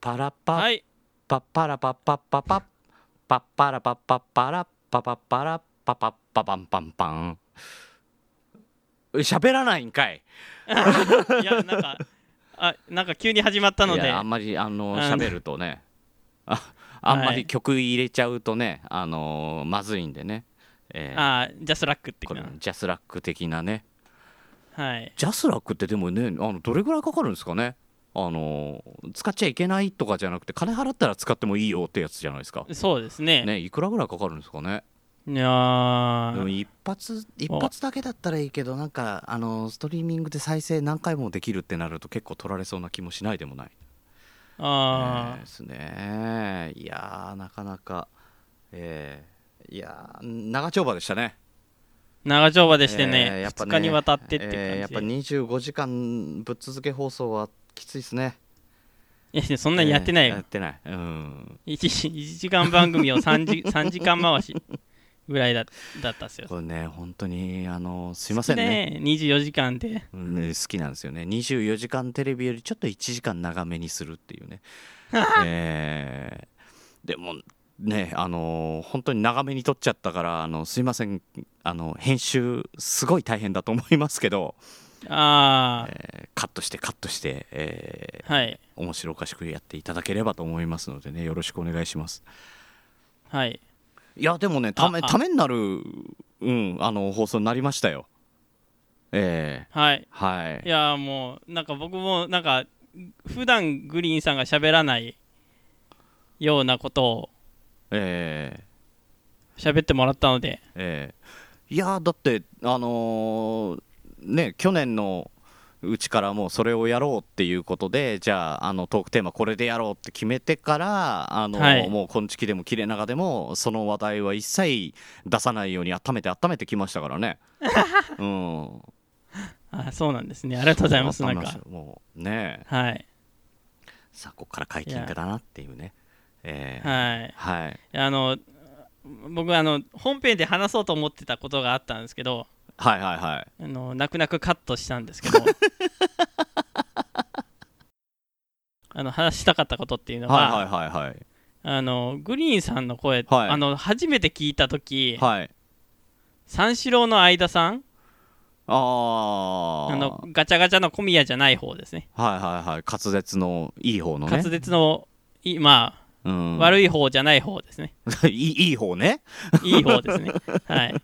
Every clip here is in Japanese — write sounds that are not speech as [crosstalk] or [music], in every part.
パラパッはい。パッパラパッパッパッパッパッパラパッパッパラパパッパラパパッパパンパンパン喋らないんかいいやなんかあなんか急に始まったのでいやあんまりあの喋るとねああんまはいり曲入れちゃうとねあのまずいんでね、えーあジャスラックってこれかジャスラック的なねはいジャスラックってでもねあのどれぐらいかかるんですかねあの使っちゃいけないとかじゃなくて金払ったら使ってもいいよってやつじゃないですか。そうですね。ねいくらぐらいかかるんですかね。いやー。でも一発一発だけだったらいいけどなんかあのストリーミングで再生何回もできるってなると結構取られそうな気もしないでもない。あー。ですね。いやーなかなかえーいやー長丁場でしたね。長丁場でしてえーね,、2やっぱね日にわたってっていう感じで、えーやっぱ25時間ぶっ続け放送はきついですね。いやそんなにやってないよ、えーやってない。うん。一 1, 時間番組を 3, 時 [laughs] 3時間回しぐらいだだったっすよ。これね本当にあのすいませんね。ね24時間で。うんね好きなんですよね。24時間テレビよりちょっと1時間長めにするっていうね。[laughs] えーでもねあの本当に長めに撮っちゃったからあのすいません。あの編集すごい大変だと思いますけど、ああ、えーカットしてカットして、えーはい。面白おかしくやっていただければと思いますのでねよろしくお願いします。はい。いやでもねためためになる、うん、あの放送になりましたよ。えー。はい。はい。いやーもうなんか僕もなんか普段グリーンさんが喋らないようなことをえー。喋ってもらったので。ええいやだってあのーね去年のうちからもうそれをやろうっていうことでじゃああのトークテーマこれでやろうって決めてからあの、はい。もうこんちきでも切れ長でもその話題は一切出さないように温めて温めてきましたからね。[laughs] うん。あそうなんですね。ありがとうございます温なんか。もうね。はい。さあここから解禁だなっていうね。ええはい。はい。あの僕あの本編で話そうと思ってたことがあったんですけどはいはいはい。あの泣く泣くカットしたんですけど。[laughs] あの話したかったことっていうのは、はいはいはいはい。あのグリーンさんの声、はい。あの初めて聞いた時、はい。三四郎の相田さん？あああのガチャガチャの小宮じゃない方ですね。はいはいはい。滑舌のいい方のね。滑舌のいまあ、うん、悪い方じゃない方ですね。[laughs] いいいい方ね。いい方ですね。はい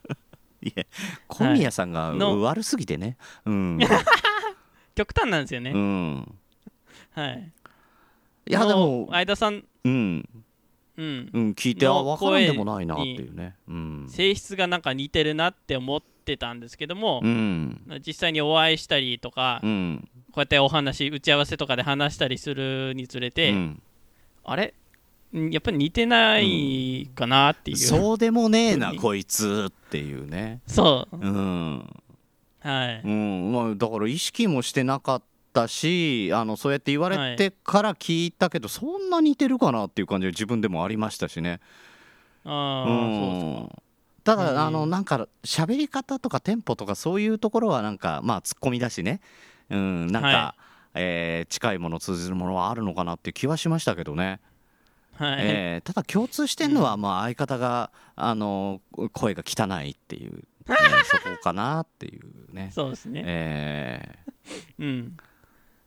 いや小宮さんがの。悪すぎてね。うん、[laughs] 極端なんですよね、うん、はい。いやでのも相田さん。うん、うん。うん、聞いてあの分からんでもないなっていうね。うん、性質がなんか似てるなって思ってたんですけどもう、ん。実際にお会いしたりとか、こうん。うやってお話打ち合わせとかで話したりするにつれて、うん。あれ？んやっぱり似てないかなっていう、そうでもねえなうんこいつっていうね。そう。うん、はい、うんまあ、だから意識もしてなかったしあのそうやって言われてから聞いたけど、そんな似てるかなっていう感じが自分でもありましたしね。ああ、うん。そうですか。ただ、うんあのなんか喋り方とかテンポとかそういうところはなんかまあツッコミだしね。うんなんか、はえー近いもの通じるものはあるのかなっていう気はしましたけどね、はい、えーただ共通してるのはまあ相方があの声が汚いっていう、ね [laughs] そこかなっていうね。そうですね、えうん。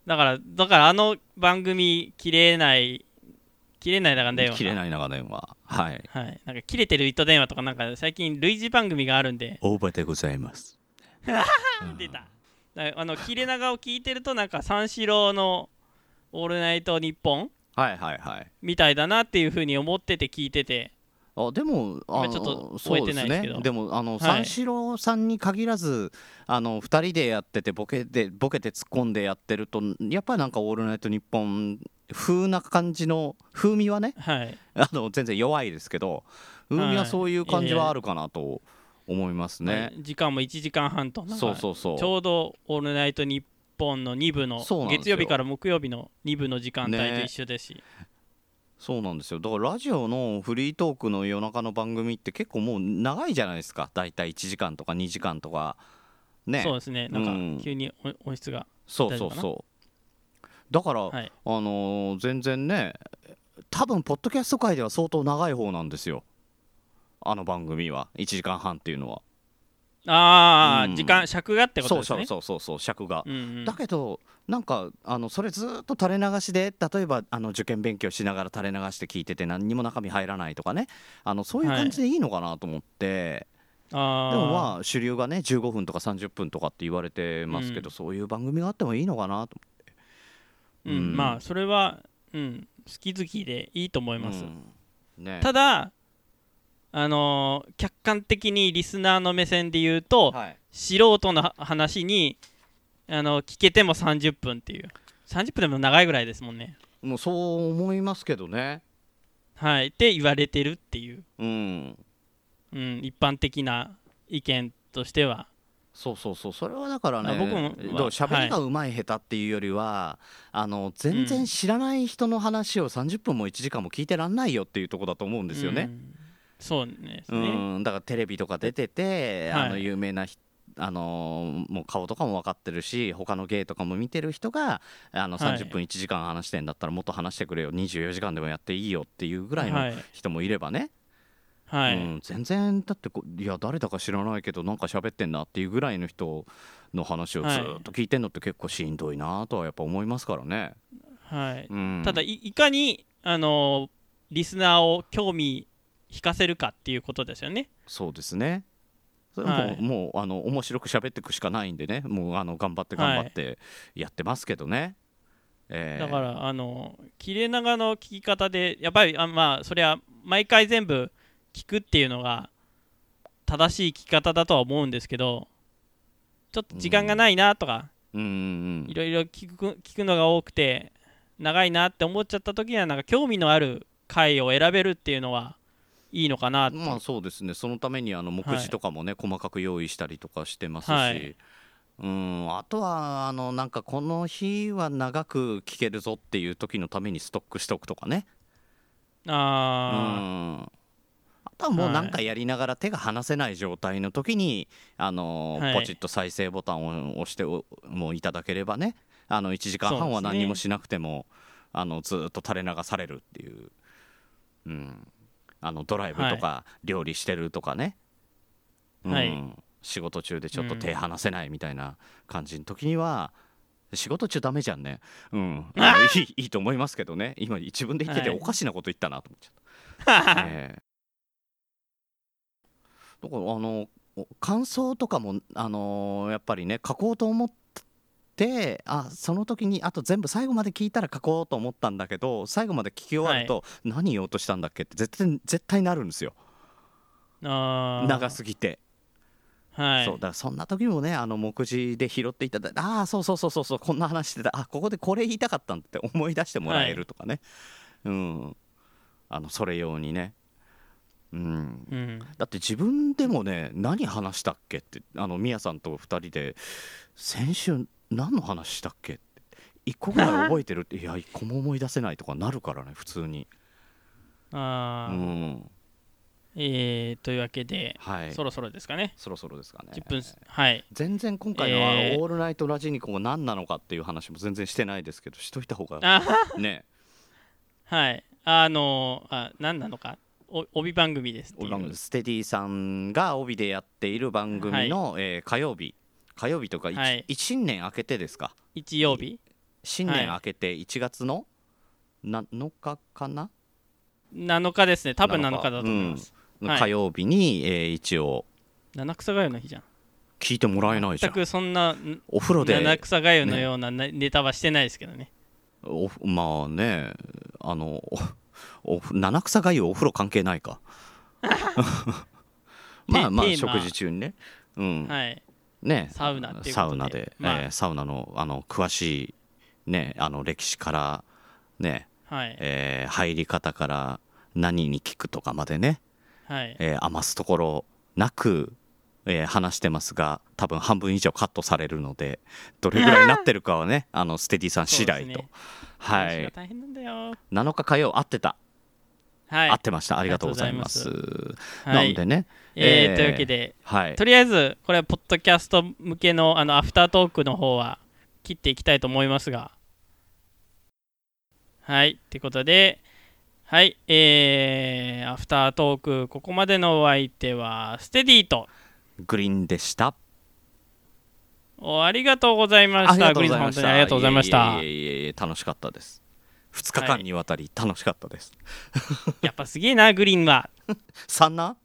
だからだからあの番組切れない切れないだから電ー、話。切れない長電話。はい。はい。なんか切れてる糸電話とかなんか最近類似番組があるんで。大場でございます。[laughs] 出た。だあの切れ長を聞いてるとなんか三四郎の「オールナイトニッポン」はいはいはい。みたいだなっていうふうに思ってて聞いてて。あでもあちょっとそう覚えてないですけど。でもあの、い。三四郎さんに限らずあの2人でやっててボケでボケて突っ込んでやってるとやっぱりなんか「オールナイトニッポン」風な感じの風味はねはい。[laughs] あの全然弱いですけど風味ははい。そういう感じはあるかなと思いますね。はい。時間も1時間半となんかそうそうそう。ちょうど「オールナイトニッポン」の2部の月曜日から木曜日の2部の時間帯と一緒ですし、そうなんですよ。だからラジオのフリートークの夜中の番組って結構もう長いじゃないですか。大体1時間とか2時間とか。ね。そうですね。なんうん。か急に音音質がそう大丈夫かな？そうそうだから、はい。あのー全然ね多分ポッドキャスト界では相当長い方なんですよ。あの番組は。1時間半っていうのはああ、うん。時間尺がってことですね。そうそうそうそう尺が、うんうん。だけどなんかあのそれずっと垂れ流しで例えばあの受験勉強しながら垂れ流して聞いてて何にも中身入らないとかね。あのそういう感じでいいのかなと思って、あでもまあ主流がね15分とか30分とかって言われてますけど、うん。そういう番組があってもいいのかなとうんうん。まあそれは、うん、好き好きでいいと思います、うん。ね。ただあのー客観的にリスナーの目線で言うと、はい。素人の話にあの聞けても30分っていう。30分でも長いぐらいですもんね。もうそう思いますけどね。はい。って言われてるっていう、うん。うん、一般的な意見としては。そうそうそう。それはだからねあ僕も喋りがうまい下手っていうよりは、あの全然知らない人の話を30分も1時間も聞いてらんないよっていうところだと思うんですよね。うんそうですうね、ん、だからテレビとか出てて、はい。あの有名な人あのーもう顔とかも分かってるし他の芸とかも見てる人があのはい。30分1時間話してんだったらもっと話してくれよ。24時間でもやっていいよっていうぐらいのはい。人もいればね、はい、うん、全然だってこいや誰だか知らないけどなんか喋ってんなっていうぐらいの人の話をずっと聞いてんのって結構しんどいなとはやっぱ思いますからね。はい。うん、ただいいかにあのリスナーを興味引かせるかっていうことですよね。そうですね。それはもう,、はい。もうあの面白く喋っていくしかないんでね。もうあの頑張って頑張ってやってますけどね。えー。だからあの切れ長の聞き方でやっぱりあまあそれは毎回全部聞くっていうのが正しい聞き方だとは思うんですけどちょっと時間がないなとかうんうん。いろいろ聞く聞くのが多くて長いなって思っちゃった時にはなんか興味のある回を選べるっていうのはいいのかなまあそうですね。そのためにあの目次とかもね、細かく用意したりとかしてますし、はい。うん。あとはあのなんかこの日は長く聞けるぞっていう時のためにストックしておくとかね。うあん。あとはもうはいなんかやりながら手が離せない状態の時に、あのはい。ポチッと再生ボタンを押しておもういただければね。あの1時間半は何もしなくても、あのずっと垂れ流されるっていう、うん、あのドライブとか料理してるとかね、うん。はい。仕事中でちょっと手離せないみたいな感じの時には、仕事中ダメじゃんね、うん、[laughs] あのいいいいと思いますけどね。今自分で言っててはい。おかしなこと言ったなと思っちゃった。あ [laughs] ええ。だからあのお感想とかも、あのーやっぱりね書こうと思ってあその時にあと全部最後まで聞いたら書こうと思ったんだけど最後まで聞き終わると、何言おうとしたんだっけって絶対絶対なるんですよ。長すぎて、はい。そうだからそんな時もねあの目次で拾っていただいてああそうそうそうそうそうこんな話してた。あここでこれ言いたかったんだって思い出してもらえるとかね、うん。あのそれ用にね。うん。うん。だって自分でもね何話したっけってあのミヤさんと2人で先週何の話したっけ？って1個ぐらい覚えてるって。いや1個も思い出せないとかなるからね普通に。うあー。ん。えー、というわけで、はい。そろそろですかね。そろそろですかね。10分はい。全然今回のあの、えー。オールナイトラジニコ」が何なのかっていう話も全然してないですけどしといた方があね。はい。あのあ何なのか？お帯番組ですっていう。ステディさんが帯でやっている番組の、えー火曜日火曜日とか、一はい。一新年明けてですか？日曜日？新年明けて1月の7日かな、7日ですね。多分7 7日日だと思います、はい。火曜日に、えー一応。七草がゆの日じゃん。聞いてもらえないじゃん。全くそんな七お風呂で。草がゆのようなね。ネタはしてないですけどね。おまあね。あのおお七草がゆお風呂関係ないか。[laughs] [laughs] まあまあ食事中にね。うん、はいね。サウナで。サウナで、まあ。えーサウナのあの詳しいねあの歴史からね、はい。えー入り方から何に効くとかまでね。はい。えー余すところなく、えー話してますが多分半分以上カットされるのでどれぐらいになってるかはねあのステディさん次第と、[laughs] ね。はい。話が大変なんだよ。7日火曜合ってた、はい。合ってました。ありがとうございます。はい。なのでね、えーえー。というわけではい。とりあえずこれはポッドキャスト向けのあのアフタートークの方は切っていきたいと思いますが。はい。ってことではい。えー、アフタートークここまでのお相手はステディと。グリーンでした。おありがとうございました。グリーンさん本当にありがとうございました。いえいえいえ楽しかったです2日間にわたり楽しかったです、やっぱすげえなグリーンは。[laughs] 3な